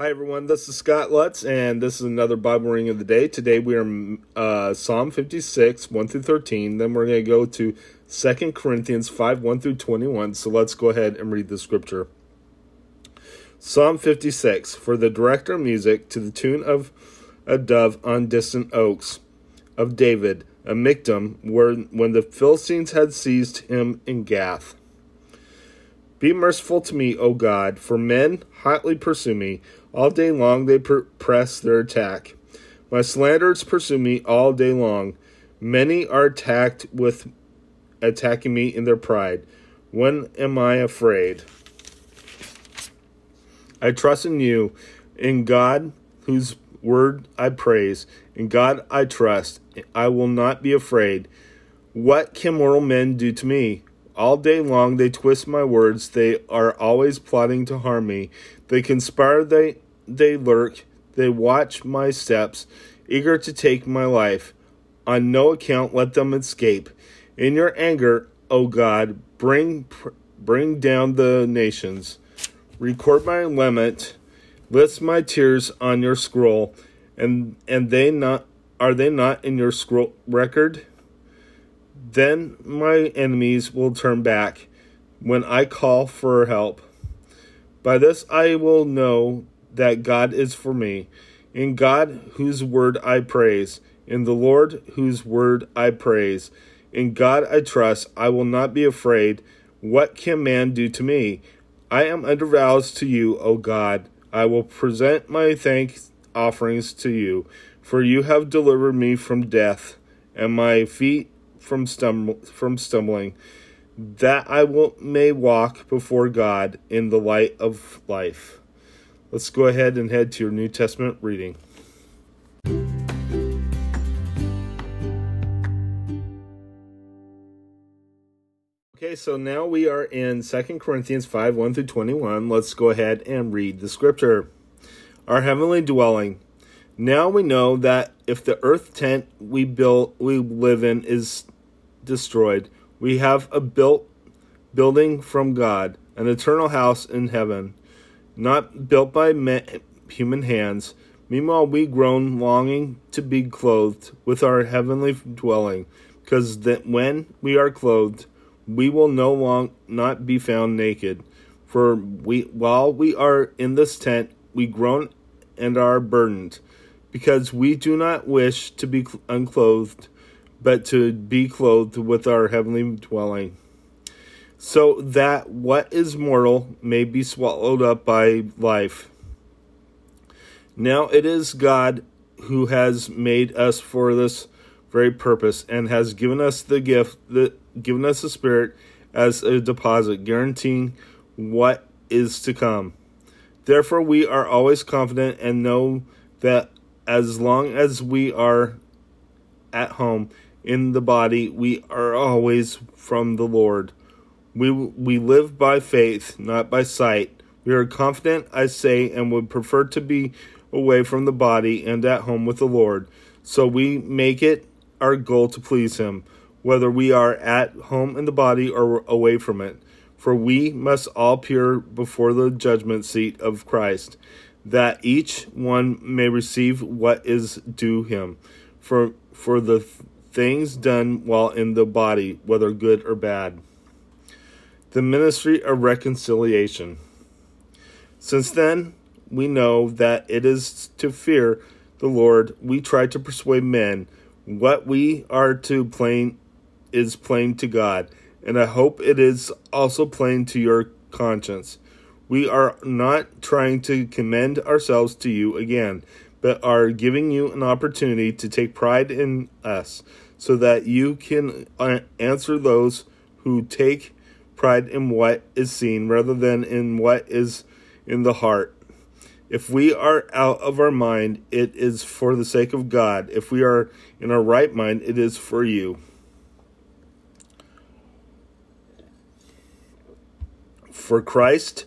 Hi, everyone. This is Scott Lutz, and this is another Bible reading of the day. Today we are uh, Psalm 56, 1 through 13. Then we're going to go to 2 Corinthians 5, 1 through 21. So let's go ahead and read the scripture. Psalm 56 For the director of music to the tune of a dove on distant oaks of David, a Michtam, where when the Philistines had seized him in Gath. Be merciful to me, O God, for men hotly pursue me. All day long they press their attack. My slanderers pursue me all day long. Many are attacked with attacking me in their pride. When am I afraid? I trust in you, in God, whose word I praise. In God I trust. I will not be afraid. What can mortal men do to me? All day long they twist my words. They are always plotting to harm me. They conspire, they, they lurk. They watch my steps, eager to take my life. On no account let them escape. In your anger, O God, bring, bring down the nations. Record my lament. List my tears on your scroll. And, and they not are they not in your scroll record? Then my enemies will turn back when I call for help. By this I will know that God is for me, in God whose word I praise, in the Lord whose word I praise. In God I trust, I will not be afraid. What can man do to me? I am under vows to you, O God. I will present my thanks offerings to you, for you have delivered me from death, and my feet from stum- from stumbling, that I will, may walk before God in the light of life. Let's go ahead and head to your New Testament reading. Okay, so now we are in Second Corinthians 5 1 through 21. Let's go ahead and read the scripture. Our heavenly dwelling. Now we know that if the earth tent we build we live in is destroyed, we have a built building from God, an eternal house in heaven, not built by human hands. Meanwhile, we groan, longing to be clothed with our heavenly dwelling, because that when we are clothed, we will no long not be found naked. For we, while we are in this tent, we groan and are burdened, because we do not wish to be unclothed but to be clothed with our heavenly dwelling, so that what is mortal may be swallowed up by life. Now it is God who has made us for this very purpose and has given us the gift that given us the spirit as a deposit guaranteeing what is to come therefore we are always confident and know that as long as we are at home in the body, we are always from the Lord. We, we live by faith, not by sight. We are confident, I say, and would prefer to be away from the body and at home with the Lord. So we make it our goal to please Him, whether we are at home in the body or away from it. For we must all appear before the judgment seat of Christ, that each one may receive what is due him. For for the things done while in the body, whether good or bad. The ministry of reconciliation. Since then, we know that it is to fear the Lord we try to persuade men. What we are to plain is plain to God, and I hope it is also plain to your conscience. We are not trying to commend ourselves to you again, but are giving you an opportunity to take pride in us so that you can uh, answer those who take pride in what is seen rather than in what is in the heart. If we are out of our mind, it is for the sake of God. If we are in our right mind, it is for you. For Christ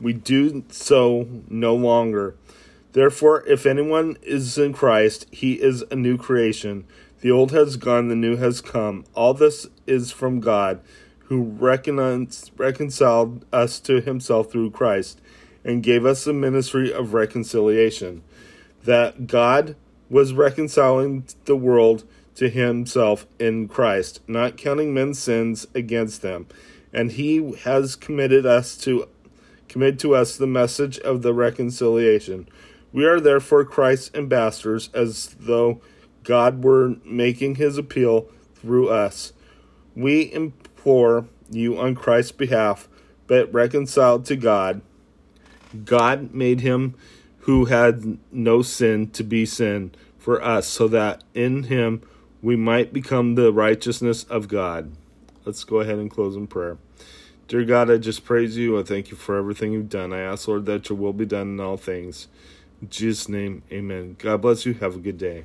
we do so no longer. Therefore, if anyone is in Christ, he is a new creation. The old has gone, the new has come. All this is from God, who reconciled us to himself through Christ and gave us the ministry of reconciliation. That God was reconciling the world to himself in Christ, not counting men's sins against them. And he has committed us to commit to us the message of the reconciliation. We are therefore Christ's ambassadors, as though God were making his appeal through us. We implore you on Christ's behalf, but reconciled to God. God made him who had no sin to be sin for us, so that in him we might become the righteousness of God. Let's go ahead and close in prayer. Dear God, I just praise you. I thank you for everything you've done. I ask, Lord, that your will be done in all things. In Jesus' name, amen. God bless you. Have a good day.